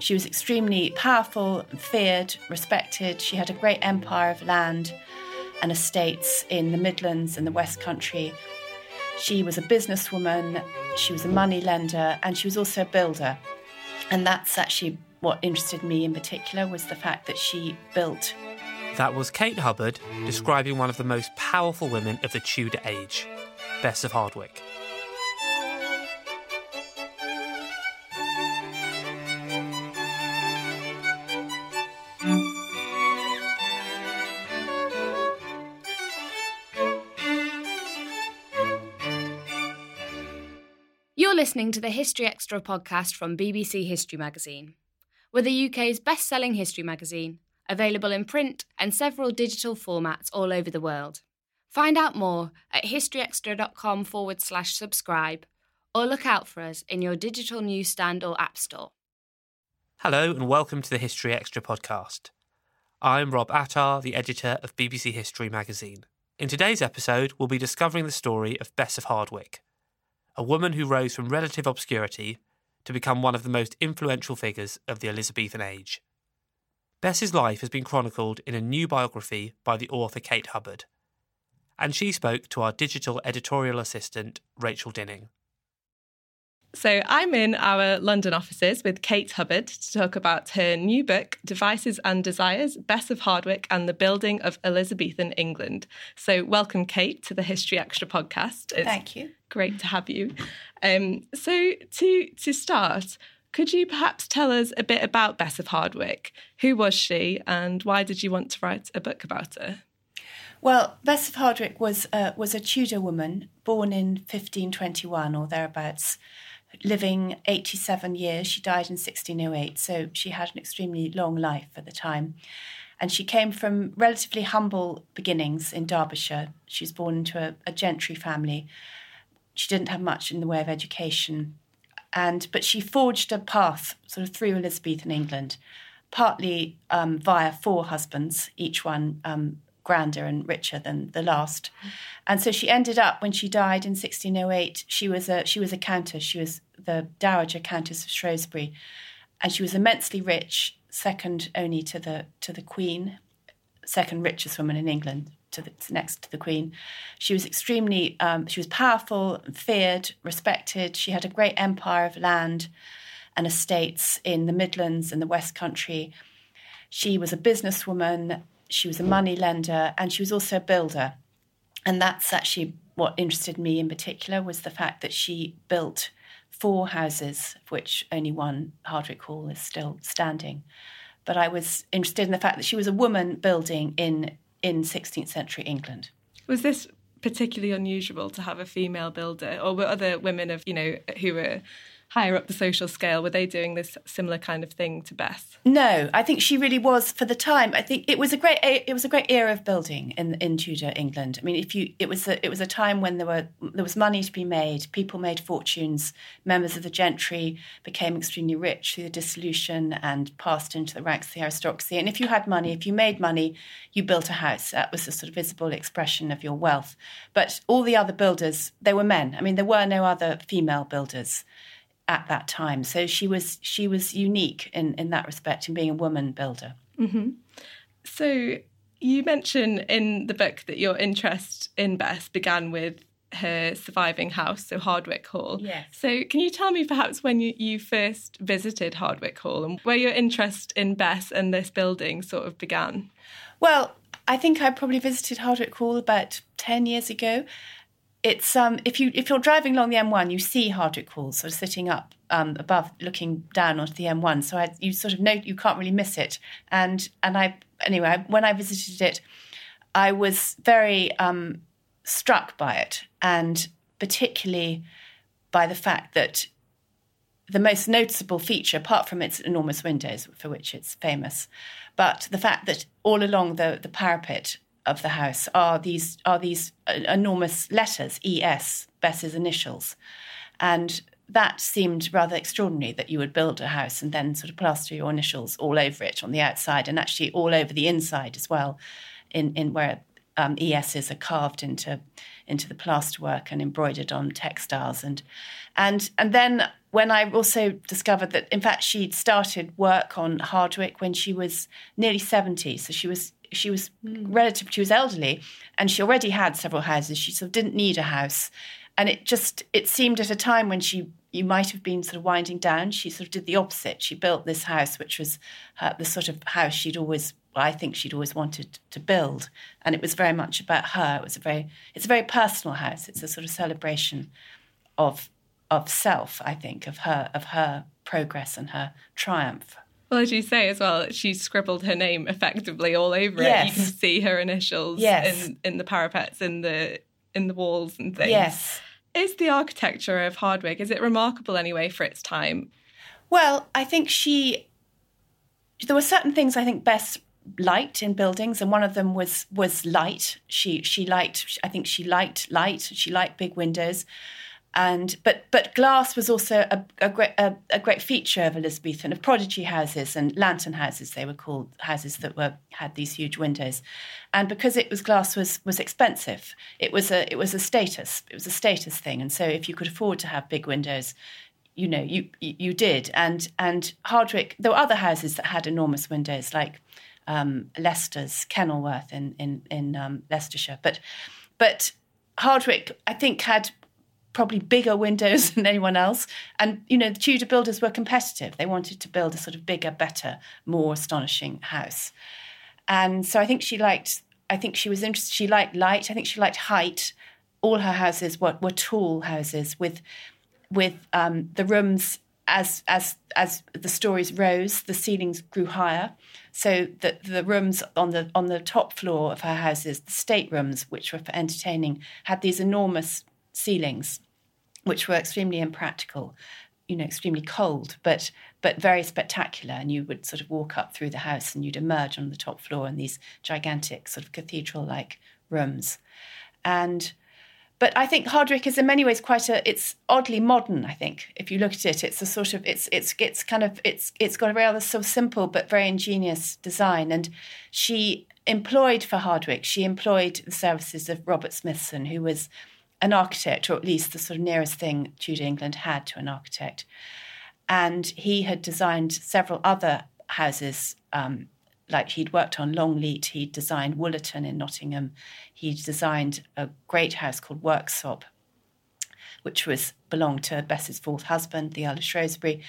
She was extremely powerful, feared, respected. She had a great empire of land and estates in the Midlands and the West Country. She was a businesswoman, she was a money lender, and she was also a builder. And that's actually what interested me in particular was the fact that she built. That was Kate Hubbard describing one of the most powerful women of the Tudor age, Bess of Hardwick. Listening to the History Extra podcast from BBC History Magazine. We're the UK's best selling history magazine, available in print and several digital formats all over the world. Find out more at historyextra.com forward slash subscribe or look out for us in your digital newsstand or app store. Hello and welcome to the History Extra podcast. I'm Rob Attar, the editor of BBC History magazine. In today's episode, we'll be discovering the story of Bess of Hardwick, a woman who rose from relative obscurity to become one of the most influential figures of the Elizabethan age. Bess's life has been chronicled in a new biography by the author Kate Hubbard, and she spoke to our digital editorial assistant, Rachel Dinning. So, I'm in our London offices with Kate Hubbard to talk about her new book, Devices and Desires Bess of Hardwick and the Building of Elizabethan England. So, welcome, Kate, to the History Extra podcast. It's Thank you. Great to have you. Um, so, to, to start, could you perhaps tell us a bit about Bess of Hardwick? Who was she, and why did you want to write a book about her? Well, Bess of Hardwick was uh, was a Tudor woman born in 1521 or thereabouts, living 87 years. She died in 1608, so she had an extremely long life at the time. And she came from relatively humble beginnings in Derbyshire. She was born into a, a gentry family. She didn't have much in the way of education, and but she forged a path sort of through Elizabethan England, partly um, via four husbands, each one um, grander and richer than the last. And so she ended up when she died in 1608. She was a she was a countess. She was the dowager countess of Shrewsbury, and she was immensely rich, second only to the to the Queen, second richest woman in England, to the, next to the Queen. She was extremely, um, she was powerful, feared, respected. She had a great empire of land and estates in the Midlands and the West Country. She was a businesswoman. She was a money lender, and she was also a builder. And that's actually what interested me in particular was the fact that she built four houses, of which only one, Hardwick Hall, is still standing. But I was interested in the fact that she was a woman building in in 16th century England. Was this particularly unusual to have a female builder, or were other women of you know who were higher up the social scale, were they doing this similar kind of thing to Bess? No, I think she really was for the time. I think it was a great it was a great era of building in in Tudor England. I mean, if you it was a, it was a time when there were there was money to be made, people made fortunes, members of the gentry became extremely rich through the dissolution and passed into the ranks of the aristocracy. And if you had money, if you made money, you built a house. That was a sort of visible expression of your wealth. But all the other builders, they were men. I mean, there were no other female builders at that time. So she was she was unique in in that respect in being a woman builder. Mm-hmm. So you mention in the book that your interest in Bess began with her surviving house, so Hardwick Hall. Yes. So can you tell me perhaps when you, you first visited Hardwick Hall and where your interest in Bess and this building sort of began? Well, I think I probably visited Hardwick Hall about 10 years ago it's um, if you if you're driving along the M1, you see Hardwick Hall sort of sitting up um, above, looking down onto the M1. So I, you sort of know you can't really miss it. And and I anyway, when I visited it, I was very um, struck by it, and particularly by the fact that the most noticeable feature, apart from its enormous windows, for which it's famous, but the fact that all along the, the parapet of the house are these are these enormous letters ES Bess's initials, and that seemed rather extraordinary that you would build a house and then sort of plaster your initials all over it on the outside and actually all over the inside as well, in in where um, ESs are carved into into the plasterwork and embroidered on textiles. And and and then when I also discovered that in fact she'd started work on Hardwick when she was nearly seventy, so she was she was mm. relative she was elderly and she already had several houses. She sort of didn't need a house. And it just it seemed at a time when she you might have been sort of winding down she sort of did the opposite. She built this house which was uh, the sort of house she'd always I think she'd always wanted to build. And it was very much about her. It was a very it's a very personal house. It's a sort of celebration of of self I think of her of her progress and her triumph well, as you say as well, she scribbled her name effectively all over yes. it. You can see her initials yes. in, in the parapets, in the in the walls and things. Yes. Is the architecture of Hardwick, is it remarkable anyway for its time? Well, I think she there were certain things I think Bess liked in buildings and one of them was was light. She she liked I think she liked light, she liked big windows and but but glass was also a, a great a, a, great feature of Elizabethan of prodigy houses and lantern houses they were called houses that were had these huge windows, and because it was glass was was expensive it was a it was a status it was a status thing. And so if you could afford to have big windows, you know you you did. And and Hardwick there were other houses that had enormous windows like um, Leicester's Kenilworth in in in um, Leicestershire. But but Hardwick I think had probably bigger windows than anyone else. And, you know, the Tudor builders were competitive. They wanted to build a sort of bigger, better, more astonishing house. And so I think she liked, I think she was interested, she liked light, I think she liked height. All her houses were, were tall houses with, with um, the rooms as as as the stories rose, the ceilings grew higher, so that the rooms on the on the top floor of her houses, the staterooms, which were for entertaining, had these enormous ceilings, which were extremely impractical, you know, extremely cold, but but very spectacular. And you would sort of walk up through the house and you'd emerge on the top floor in these gigantic sort of cathedral-like rooms. And but I think Hardwick is in many ways quite a it's oddly modern, I think. If you look at it, it's a sort of it's it's it's kind of it's it's got a rather so simple but very ingenious design. And she employed for Hardwick, she employed the services of Robert Smithson, who was an architect, or at least the sort of nearest thing Tudor England had to an architect. and he had designed several other houses. Um, like he'd worked on Longleat, he'd designed Wollaton in Nottingham, he'd designed a great house called Worksop, which was belonged to Bess's fourth husband, the Earl of Shrewsbury,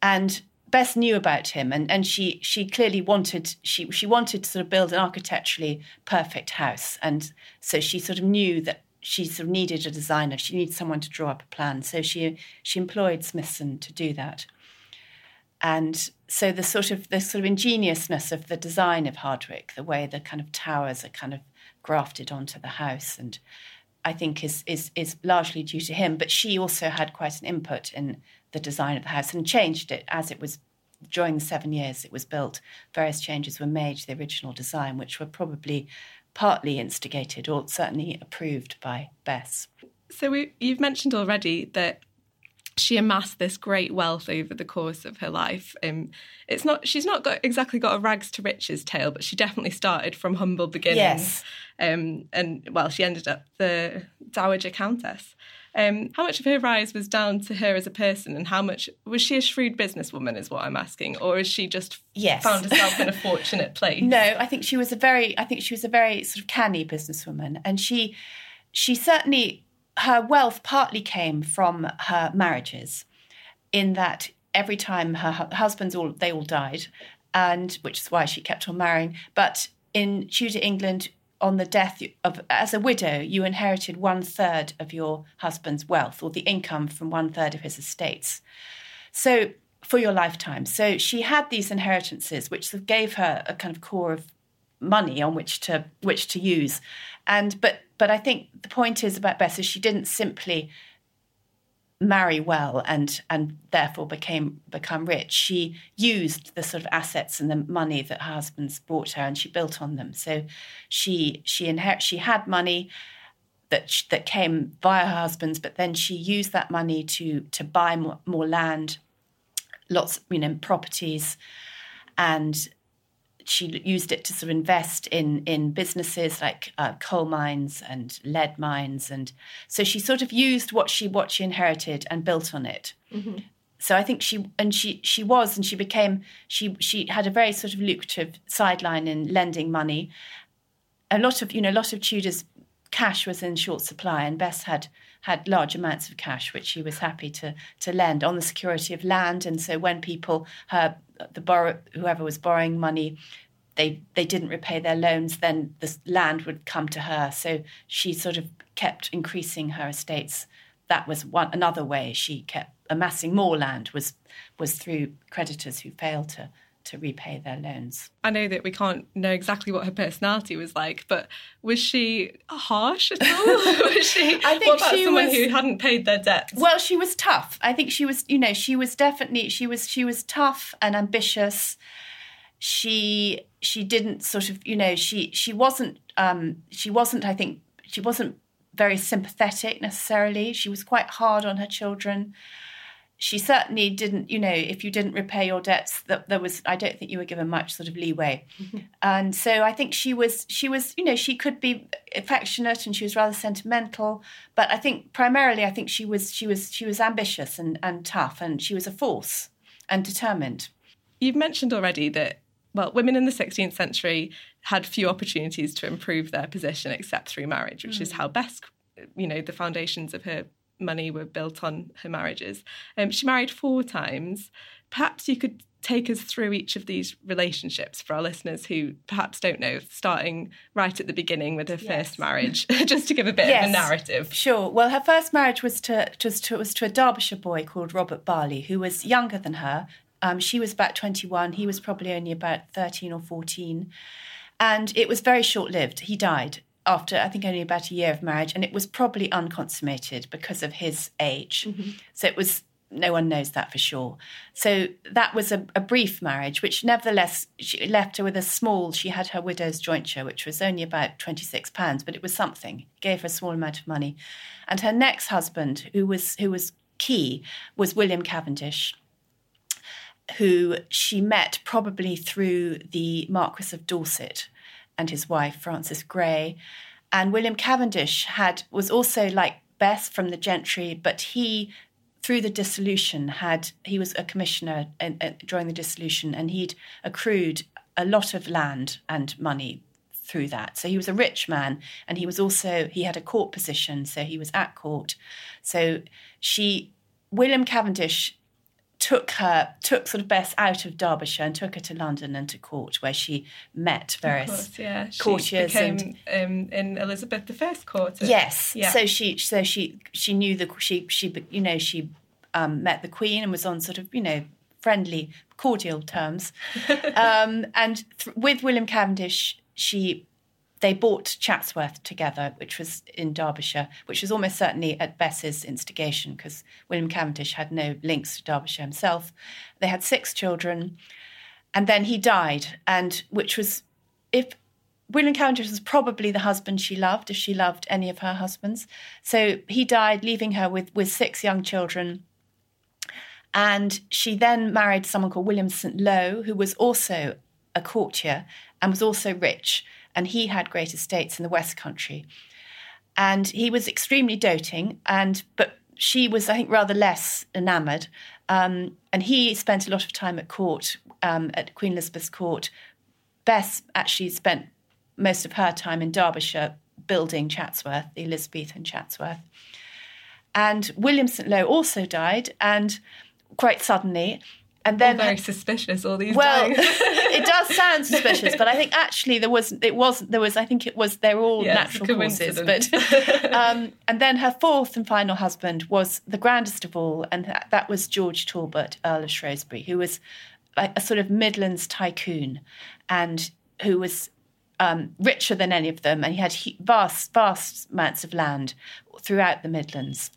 and Bess knew about him, and, and she she clearly wanted she she wanted to sort of build an architecturally perfect house, and so she sort of knew that she sort of needed a designer. She needed someone to draw up a plan, so she she employed Smithson to do that. And so the sort of the sort of ingeniousness of the design of Hardwick, the way the kind of towers are kind of grafted onto the house, and I think is is is largely due to him. But she also had quite an input in the design of the house and changed it as it was during the seven years it was built. Various changes were made to the original design, which were probably partly instigated or certainly approved by Bess. So we, you've mentioned already that she amassed this great wealth over the course of her life. Um, it's not she's not got exactly got a rags to riches tale, but she definitely started from humble beginnings. Yes. Um, and well, she ended up the Dowager Countess. Um, how much of her rise was down to her as a person, and how much was she a shrewd businesswoman? Is what I'm asking, or is she just yes. found herself in a fortunate place? No, I think she was a very, I think she was a very sort of canny businesswoman, and she, she certainly her wealth partly came from her marriages, in that every time her husbands all they all died, and which is why she kept on marrying. But in Tudor England, on the death of as a widow, you inherited one third of your husband's wealth or the income from one third of his estates. So for your lifetime. So she had these inheritances, which gave her a kind of core of money on which to which to use. And but but I think the point is about Bess is she didn't simply marry well and and therefore became become rich. She used the sort of assets and the money that her husband's brought her, and she built on them. So she she inherit she had money that she, that came via her husband's, but then she used that money to to buy more, more land, lots you know properties, and she used it to sort of invest in in businesses like uh, coal mines and lead mines, and so she sort of used what she what she inherited and built on it. Mm-hmm. So I think she and she she was and she became she she had a very sort of lucrative sideline in lending money. A lot of you know a lot of Tudors cash was in short supply, and Bess had had large amounts of cash, which she was happy to to lend on the security of land. And so when people, her the borrow whoever was borrowing money, they they didn't repay their loans, then the land would come to her. So she sort of kept increasing her estates. That was one another way she kept amassing more land was was through creditors who failed to to repay their loans. I know that we can't know exactly what her personality was like, but was she harsh at all? was she? I think what she someone was, who hadn't paid their debts. Well, she was tough. I think she was, you know, she was definitely she was she was tough and ambitious. She she didn't sort of, you know, she she wasn't um she wasn't I think she wasn't very sympathetic necessarily. She was quite hard on her children she certainly didn't, you know, if you didn't repay your debts, that there was, I don't think you were given much sort of leeway. Mm-hmm. And so I think she was, she was, you know, she could be affectionate and she was rather sentimental, but I think primarily, I think she was, she was, she was ambitious and, and tough, and she was a force and determined. You've mentioned already that well, women in the 16th century had few opportunities to improve their position except through marriage, which mm. is how Bess, you know, the foundations of her money were built on her marriages. Um, she married four times. Perhaps you could take us through each of these relationships for our listeners who perhaps don't know, starting right at the beginning with her yes. first marriage, just to give a bit yes, of a narrative. Sure. Well, her first marriage was to, was to, was to a Derbyshire boy called Robert Barley, who was younger than her. Um, she was about 21, he was probably only about 13 or 14. And it was very short lived. He died after I think only about a year of marriage, and it was probably unconsummated because of his age. Mm-hmm. So it was no one knows that for sure. So that was a, a, brief marriage, which nevertheless she left her with a small. She had her widow's jointure, which was only about twenty six pounds, but it was something. gave her a small amount of money, and her next husband, who was who was key, was William Cavendish. Who she met probably through the Marquis of Dorset, and his wife Frances Grey. And William Cavendish had was also like Bess from the gentry, but he through the dissolution, had he was a commissioner in, during the dissolution, and he'd accrued a lot of land and money through that. So he was a rich man, and he was also he had a court position, so he was at court. So she, William Cavendish, took her took sort of Bess out of Derbyshire and took her to London and to court where she met various course, yeah. She courtiers became, um, in Elizabeth I's court. Yes. Yeah. So she so she she knew the she she you know she um, met the Queen and was on sort of you know friendly cordial terms, um, and th- with William Cavendish she they bought Chatsworth together, which was in Derbyshire, which was almost certainly at Bess's instigation because William Cavendish had no links to Derbyshire himself. They had six children, and then he died, and which was if William Cavendish was probably the husband she loved, if she loved any of her husbands. So he died, leaving her with, with six young children. And she then married someone called William St. Lo, who was also a courtier and was also rich and he had great estates in the West Country. And he was extremely doting, and but she was, I think, rather less enamoured. Um, and he spent a lot of time at court, um, at Queen Elizabeth's court. Bess actually spent most of her time in Derbyshire building Chatsworth, the Elizabethan Chatsworth. And William St. Lo also died, and quite suddenly. And then all very suspicious. All these. Well, it does sound suspicious, but I think actually there was it wasn't there was I think it was they're all Yeah, natural causes. But um, and then her fourth and final husband was the grandest of all, and that, that was George Talbot, Earl of Shrewsbury, who was a, a sort of Midlands tycoon, and who was um, richer than any of them, and he had vast vast amounts of land throughout the Midlands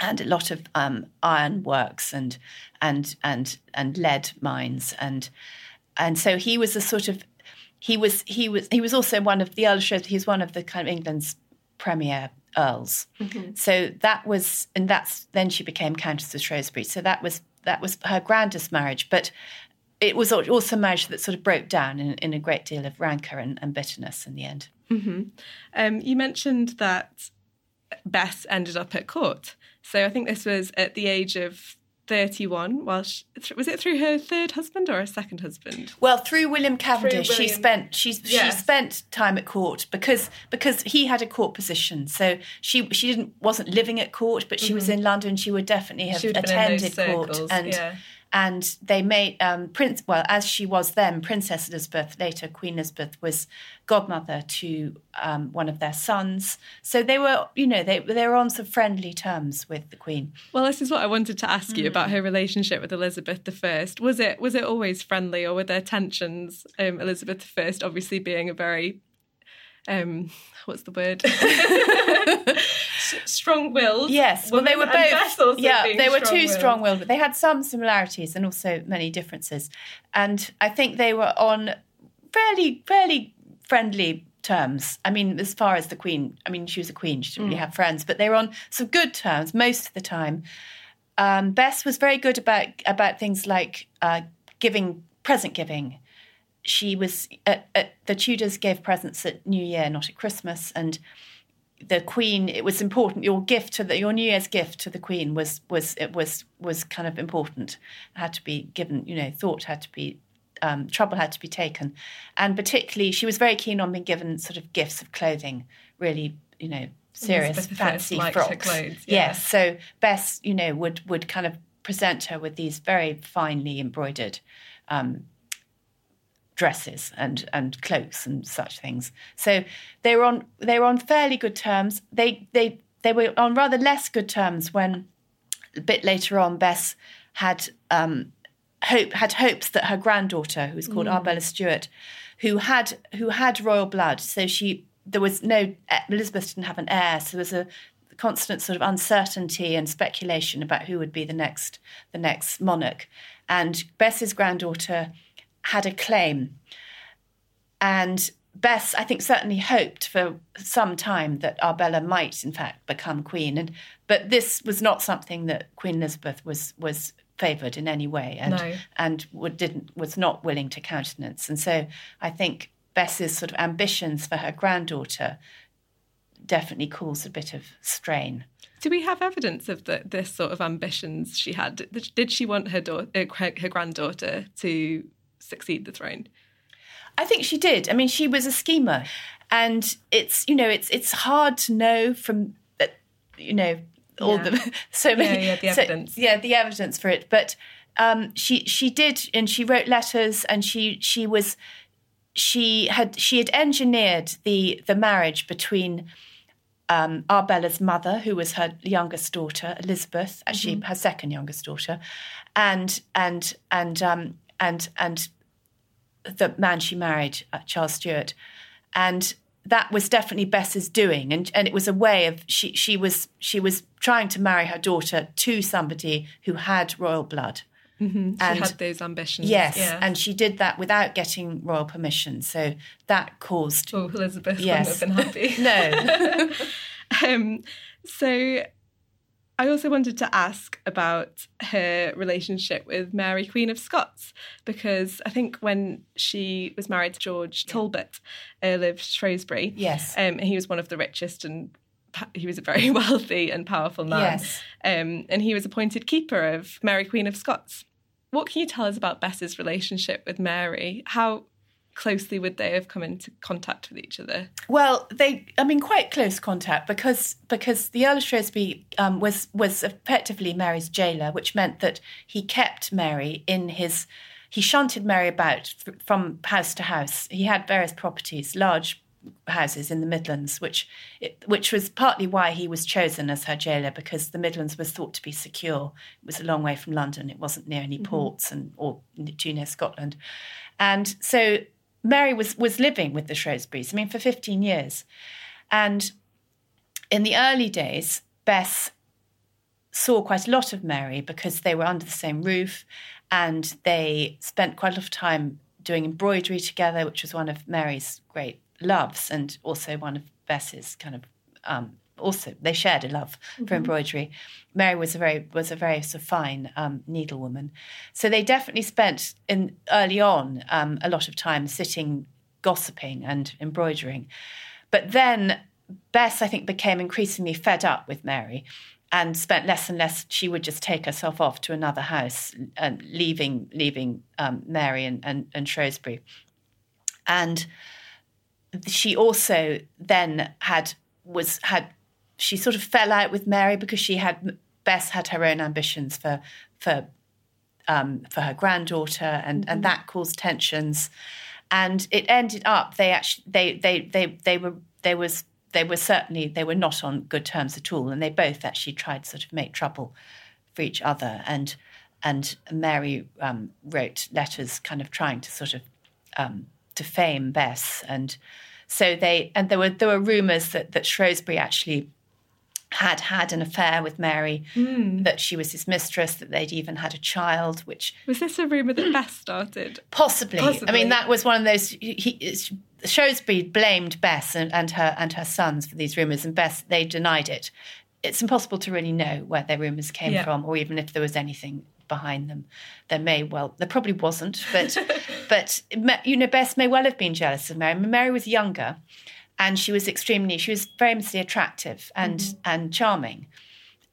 and a lot of um, iron works and and and and lead mines and and so he was a sort of he was he was he was also one of the Earl of Shrewsbury. He was one of the kind of England's premier earls. So that was and that's then she became Countess of Shrewsbury. So that was that was her grandest marriage, but. It was also a marriage that sort of broke down in, in a great deal of rancour and, and bitterness in the end. Um, you mentioned that Bess ended up at court. So I think this was at the age of 31. While she, was it through her third husband or her second husband? Well, through William Cavendish, she William- spent she she spent time at court because because he had a court position. So she she didn't wasn't living at court, but she was in London. She would definitely have Mm-hmm. She would have been in attended court and. yeah. And they made um, Prince. Well, as she was then, Princess Elizabeth, later Queen Elizabeth, was godmother to um, one of their sons. So they were, you know, they they were on some friendly terms with the Queen. Well, this is what I wanted to ask you about her relationship with Elizabeth I. Was it was it always friendly, or were there tensions? Um, Elizabeth I, obviously being a very um, what's the word? Strong-willed. Yes, well, they were both. Yeah, they were two strong-willed. but they had some similarities and also many differences. And I think they were on fairly, fairly friendly terms. I mean, as far as the Queen, I mean, she was a queen; she didn't Mm. really have friends, but they were on some good terms most of the time. Um, Bess was very good about about things like uh, giving present giving. She was at, at, the Tudors gave presents at New Year, not at Christmas, and the Queen. It was important. Your gift to the your New Year's gift to the Queen was was it was was kind of important. It had to be given. You know, thought had to be. Um, trouble had to be taken, and particularly she was very keen on being given sort of gifts of clothing, really, you know, serious fancy frocks. clothes, yeah. Yes, so Bess, you know, would would kind of present her with these very finely embroidered um, dresses and and cloaks and such things. So they were on they were on fairly good terms. They they they were on rather less good terms when a bit later on Bess had um, hope had hopes that her granddaughter, who was called Arbella Stewart, who had who had royal blood, so she there was no Elizabeth didn't have an heir, so there was a constant sort of uncertainty and speculation about who would be the next the next monarch, and Bess's granddaughter had a claim, and Bess, I think, certainly hoped for some time that Arbella might, in fact, become queen, and but this was not something that Queen Elizabeth was was favoured in any way, and No. and would, didn't was not willing to countenance, and so I think Bess's sort of ambitions for her granddaughter definitely caused a bit of strain. Do we have evidence of the, this sort of ambitions she had? Did, she want her, daughter, uh, her granddaughter to succeed the throne? I think she did. I mean, she was a schemer, and it's you know it's it's hard to know from uh, you know all Yeah. the so many yeah, the so- evidence. yeah the evidence for it. But um, she she did, and she wrote letters, and she she was she had she had engineered the the marriage between um, Arbella's mother, who was her youngest daughter, Elizabeth, actually her second youngest daughter, and and and um, and and the man she married, uh, Charles Stewart, and that was definitely Bess's doing, and and it was a way of she she was she was trying to marry her daughter to somebody who had royal blood. She And- had those ambitions. Yes, yeah. and she did that without getting royal permission, so that caused oh, Elizabeth Yes. wouldn't have been happy. no. Um, so I also wanted to ask about her relationship with Mary, Queen of Scots, because I think when she was married to George Talbot, Earl of Shrewsbury, Yes. um, he was one of the richest and he was a very wealthy and powerful man. Yes. Um, and he was appointed keeper of Mary, Queen of Scots. What can you tell us about Bess's relationship with Mary? How closely would they have come into contact with each other? Well, they, I mean, quite close contact because because the Earl of Shrewsbury um, was was effectively Mary's jailer, which meant that he kept Mary in his. He shunted Mary about from house to house. He had various properties, large houses in the Midlands, which which was partly why he was chosen as her jailer because the Midlands was thought to be secure. It was a long way from London. It wasn't near any ports and or too near Scotland, and so Mary was was living with the Shrewsburys. I mean, for fifteen years, and in the early days, Bess saw quite a lot of Mary because they were under the same roof, and they spent quite a lot of time doing embroidery together, which was one of Mary's great loves, and also one of Bess's kind of um, also they shared a love for embroidery. Mary was a very was a very sort of fine um, needlewoman, so they definitely spent in early on um, a lot of time sitting gossiping and embroidering. But then Bess, I think, became increasingly fed up with Mary and spent less and less. She would just take herself off to another house and leaving leaving um, Mary and, and, and Shrewsbury. And she also then had was had she sort of fell out with Mary because she had Bess had her own ambitions for for um, for her granddaughter, and and that caused tensions. And it ended up they actually they they they they were they was they were certainly they were not on good terms at all, and they both actually tried to sort of make trouble for each other. And and Mary um, wrote letters, kind of trying to sort of um, defame Bess, and so they and there were there were rumours that that Shrewsbury actually had had an affair with Mary, hmm. that she was his mistress, that they'd even had a child, which Was this a rumour that Bess started? Possibly. I mean, that was one of those. He, Shrewsbury blamed Bess and, and her and her sons for these rumours, and Bess they denied it. It's impossible to really know where their rumours came Yeah. from, or even if there was anything behind them. There may well, there probably wasn't, but but you know, Bess may well have been jealous of Mary. Mary was younger, and she was extremely, she was famously attractive and mm-hmm. and charming,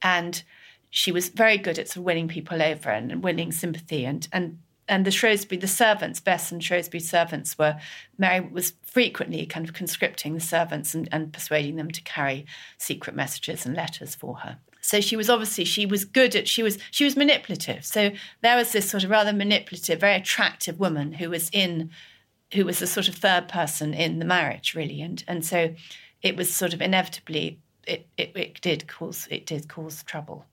and she was very good at sort of winning people over and winning sympathy and and and the Shrewsbury, the servants, Bess and Shrewsbury servants were Mary was frequently kind of conscripting the servants and, and persuading them to carry secret messages and letters for her. So she was obviously she was good at she was she was manipulative. So there was this sort of rather manipulative, very attractive woman who was in who was the sort of third person in the marriage, really. And and so it was sort of inevitably it, it, it did cause it did cause trouble.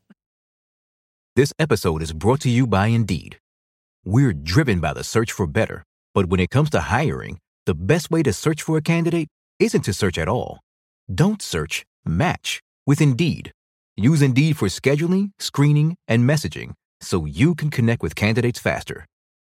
This episode is brought to you by Indeed. We're driven by the search for better, but when it comes to hiring, the best way to search for a candidate isn't to search at all. Don't search, match with Indeed. Use Indeed for scheduling, screening, and messaging so you can connect with candidates faster.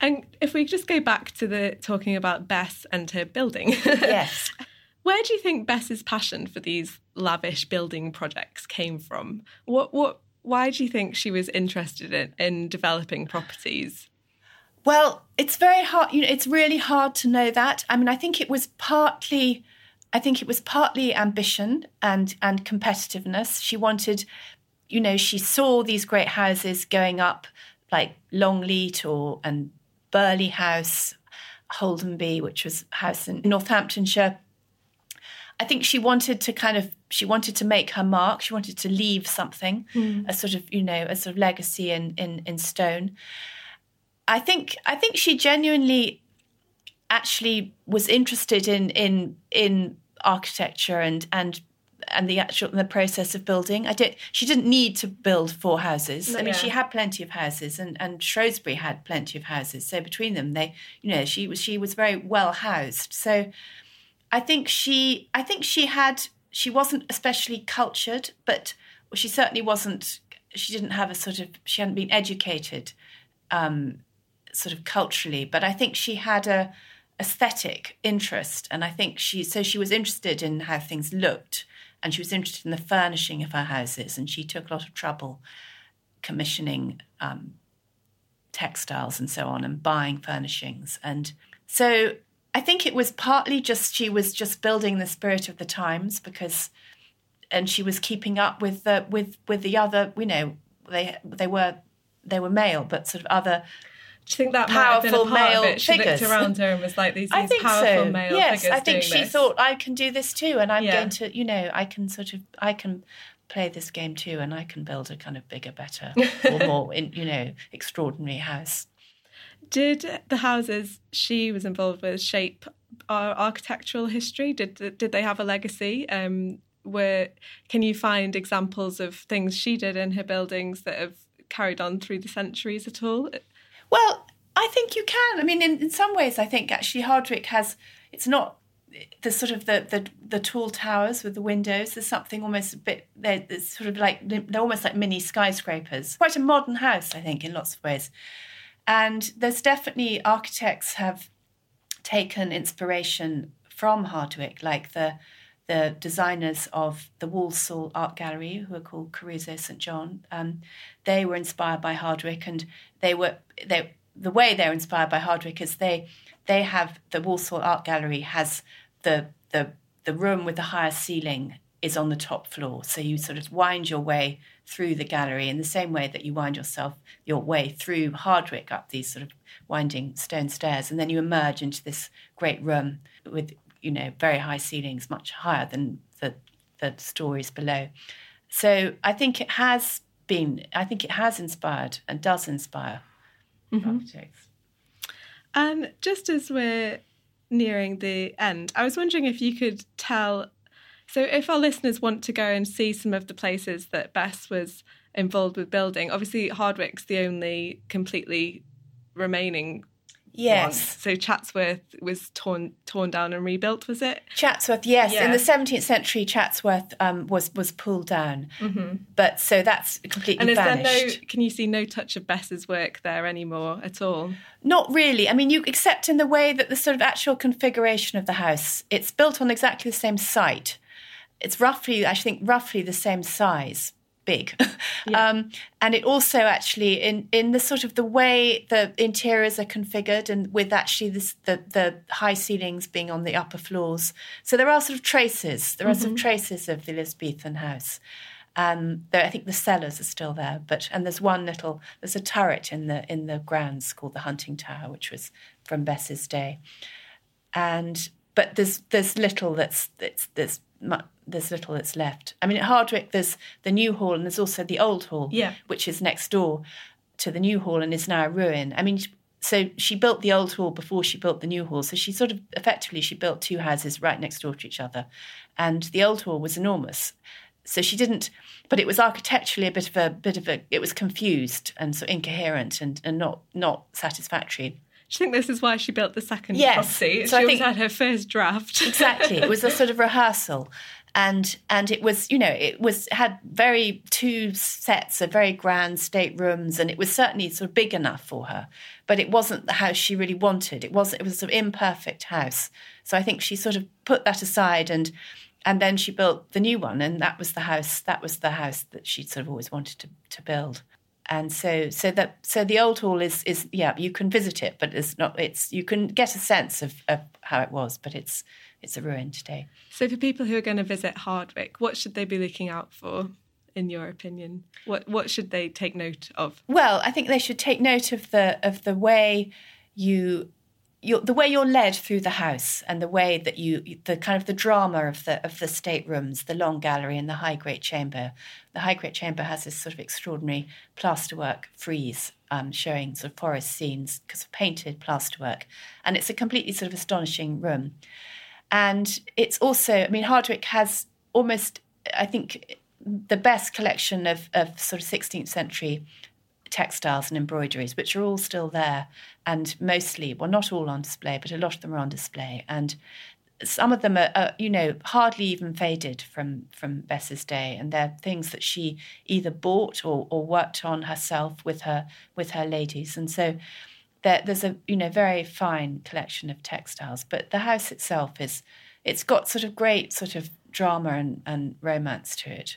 And if we just go back to the talking about Bess and her building. Yes. Where do you think Bess's passion for these lavish building projects came from? What what why do you think she was interested in, in developing properties? Well, it's very hard. You know, it's really hard to know that. I mean, I think it was partly, I think it was partly ambition and and competitiveness. She wanted, you know, she saw these great houses going up, like Longleat or and Burghley House, Holdenby, which was a house in Northamptonshire. I think she wanted to kind of she wanted to make her mark. She wanted to leave something, hmm. a sort of you know a sort of legacy in in in stone. I think I think she genuinely actually was interested in in in architecture and and and the actual the process of building. I did. She didn't need to build four houses. I mean, Yeah. she had plenty of houses, and and Shrewsbury had plenty of houses. So between them, they you know she was she was very well housed. So I think she I think she had she wasn't especially cultured, but she certainly wasn't. She didn't have a sort of she hadn't been educated um, sort of culturally, but I think she had a aesthetic interest, and I think she so she was interested in how things looked, and she was interested in the furnishing of her houses, and she took a lot of trouble commissioning um, textiles and so on, and buying furnishings, and so I think it was partly just she was just building the spirit of the times because, and she was keeping up with the with with the other you know they they were they were male but sort of other Do you think that might have been a Powerful part male of it? She figures. looked around her and was like, "These, I these think powerful so. male yes, figures I think she this." thought I can do this too, and I'm Yeah. going to, you know, I can sort of, I can play this game too, and I can build a kind of bigger, better, or more, in, you know, extraordinary house. Did the houses she was involved with shape our architectural history? Did did they have a legacy? Um, where can you find examples of things she did in her buildings that have carried on through the centuries at all? Well, I think you can. I mean, in, in some ways, I think actually Hardwick has. It's not the sort of the, the the tall towers with the windows. There's something almost a bit. They're, sort of like they're almost like mini skyscrapers. Quite a modern house, I think, in lots of ways. And there's definitely architects have taken inspiration from Hardwick, like the the designers of the Walsall Art Gallery, who are called Caruso St John. Um, they were inspired by Hardwick, and they were they the way they're inspired by Hardwick is they they have the Walsall Art Gallery has the the the room with the highest ceiling is on the top floor, so you sort of wind your way through the gallery in the same way that you wind yourself your way through Hardwick up these sort of winding stone stairs, and then you emerge into this great room with you know very high ceilings, much higher than the the stories below. So I think it has been, I think it has inspired and does inspire mm-hmm. architects. And just as we're nearing the end, I was wondering if you could tell. So, if our listeners want to go and see some of the places that Bess was involved with building. Obviously, Hardwick's the only completely remaining Yes. So Chatsworth was torn torn down and rebuilt, was it? Chatsworth, yes. Yeah. In the 17th century, Chatsworth um, was was pulled down, but so that's completely Mm-hmm. And is vanished. there no? Can you see no touch of Bess's work there anymore at all? Not really. I mean, you except in the way that the sort of actual configuration of the house, it's built on exactly the same site. It's roughly, I think, roughly the same size, big, um, and it also actually in in the sort of the way the interiors are configured, and with actually this, the the high ceilings being on the upper floors. So there are sort of traces. There are sort of traces of the Elizabethan house. Um, though I think the cellars are still there, but and there's one little there's a turret in the in the grounds called the Hunting Tower, which was from Bess's day, and but there's there's little that's that's there's mu- there's little that's left. I mean, at Hardwick there's the new hall and there's also the old hall, Yeah. which is next door to the new hall and is now a ruin. I mean, so she built the old hall before she built the new hall. So she sort of effectively she built two houses right next door to each other, and the old hall was enormous. So she didn't, but it was architecturally a bit of a bit of a. It was confused and so incoherent and, and not not satisfactory. Do you think this is why she built the second Yes. property? So I she always think- had her first draft. exactly. It was a sort of rehearsal. And and it was you know it was had very two sets of very grand staterooms and it was certainly sort of big enough for her. But it wasn't the house she really wanted. It was it was a sort of imperfect house. So i think she sort of put that aside and and then she built the new one. And that was the house that was the house that she'd sort of always wanted to, to build and so so that so the old hall is is yeah you can visit it but it's not it's you can get a sense of, of how it was but it's it's a ruin today so for people who are going to visit Hardwick, what should they be looking out for? In your opinion, what what should they take note of? well i think they should take note of the of the way you you're, the way you're led through the house and the way that you the kind of the drama of the of the staterooms the long gallery and the high great chamber the high great chamber has this sort of extraordinary plasterwork frieze um, showing sort of forest scenes because of painted plasterwork. And it's a completely sort of astonishing room. And it's also i mean hardwick has almost i think the best collection of, of sort of 16th century textiles and embroideries, which are all still there and mostly, well, not all on display, but a lot of them are on display. And some of them are, are you know, hardly even faded from from Bess's day, and they're things that she either bought or, or worked on herself with her with her ladies. And so there, there's a you know very fine collection of textiles. But the house itself is it's got sort of great sort of drama and, and romance to it.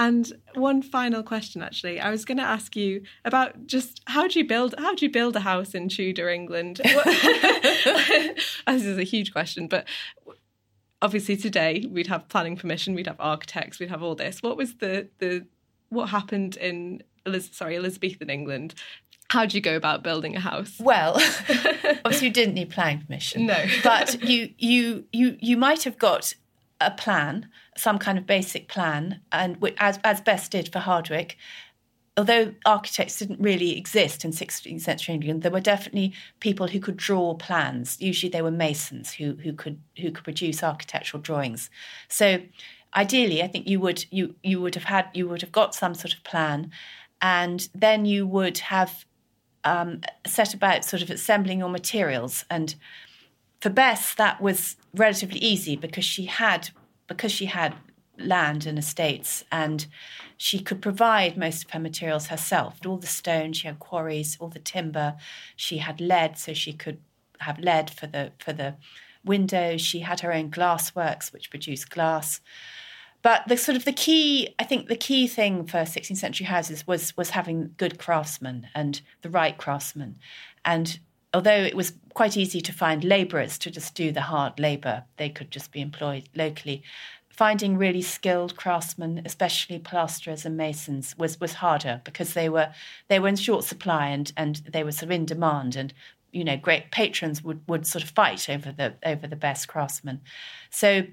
And one final question, actually, I was going to ask you about just how do you build how do you build a house in Tudor England? This is a huge question, but obviously today we'd have planning permission, we'd have architects, we'd have all this. What was the the what happened in sorry Elizabethan England? How do you go about building a house? Well, obviously you didn't need planning permission. No. but you you you you might have got a plan, some kind of basic plan, and as as Bess did for Hardwick. Although architects didn't really exist in 16th century England, there were definitely people who could draw plans. Usually, they were masons who who could who could produce architectural drawings. So, ideally, I think you would you you would have had you would have got some sort of plan, and then you would have um, set about sort of assembling your materials. And for Bess, that was relatively easy because she had because she had land and estates, and she could provide most of her materials herself. All the stone, she had quarries, all the timber, she had lead, so she could have lead for the for the windows. She had her own glass works, which produced glass. But the sort of the key, I think, the key thing for 16th century houses was was having good craftsmen and the right craftsmen. And although it was quite easy to find labourers to just do the hard labour, they could just be employed locally. Finding really skilled craftsmen, especially plasterers and masons, was was harder because they were they were in short supply and and they were sort of in demand and you know great patrons would would sort of fight over the over the best craftsmen. So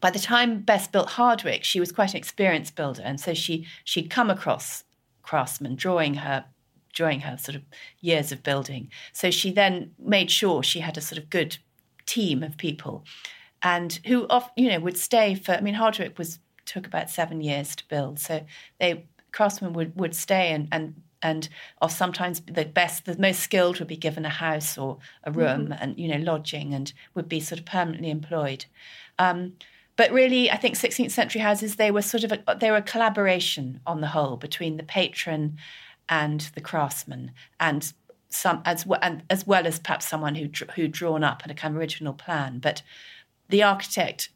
by the time Bess built Hardwick, she was quite an experienced builder, and so she she'd come across craftsmen drawing her during her sort of years of building. So she then made sure she had a sort of good team of people, and who off you know would stay for. I mean, Hardwick was took about seven years to build, so they craftsmen would, would stay and, and and or sometimes the best the most skilled would be given a house or a room mm-hmm. and you know lodging and would be sort of permanently employed um, but really i think 16th century houses they were sort of a, they were a collaboration on the whole between the patron and the craftsman and some as well and as well as perhaps someone who who drawn up a kind of original plan but the architect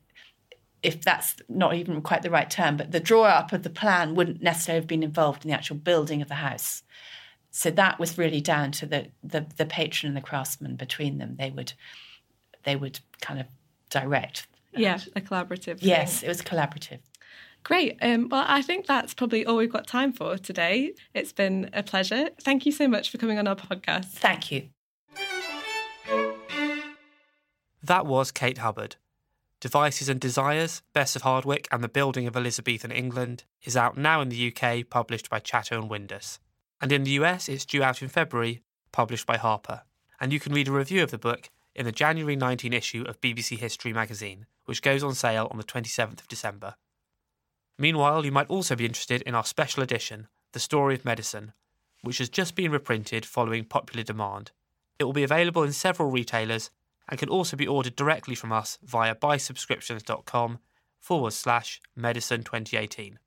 if that's not even quite the right term, but the drawer up of the plan wouldn't necessarily have been involved in the actual building of the house. So that was really down to the, the, the patron and the craftsman between them. They would they would kind of direct. Yeah, a collaborative. Yes, thing. it was collaborative. Great. Um, well, I think that's probably all we've got time for today. It's been a pleasure. Thank you so much for coming on our podcast. Thank you. That was Kate Hubbard. Devices and Desires, Bess of Hardwick and the Building of Elizabethan England is out now in the UK, published by Chatto and Windus. And in the US, it's due out in February, published by Harper. And you can read a review of the book in the January 19 issue of BBC History magazine, which goes on sale on the 27th of December. Meanwhile, you might also be interested in our special edition, The Story of Medicine, which has just been reprinted following popular demand. It will be available in several retailers and can also be ordered directly from us via buysubscriptions.com forward slash medicine 2018.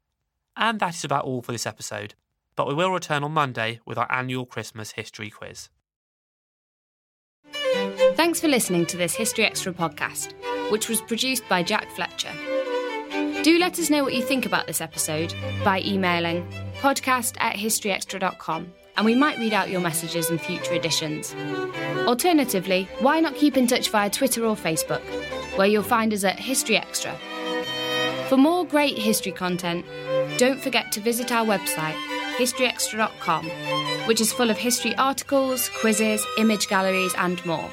And that is about all for this episode, but we will return on Monday with our annual Christmas history quiz. Thanks for listening to this History Extra podcast, which was produced by Jack Fletcher. Do let us know what you think about this episode by emailing podcast at historyextra.com and we might read out your messages in future editions. Alternatively, why not keep in touch via Twitter or Facebook, where you'll find us at History Extra. For more great history content, don't forget to visit our website, historyextra.com, which is full of history articles, quizzes, image galleries, and more.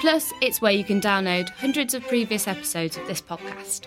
Plus, it's where you can download hundreds of previous episodes of this podcast.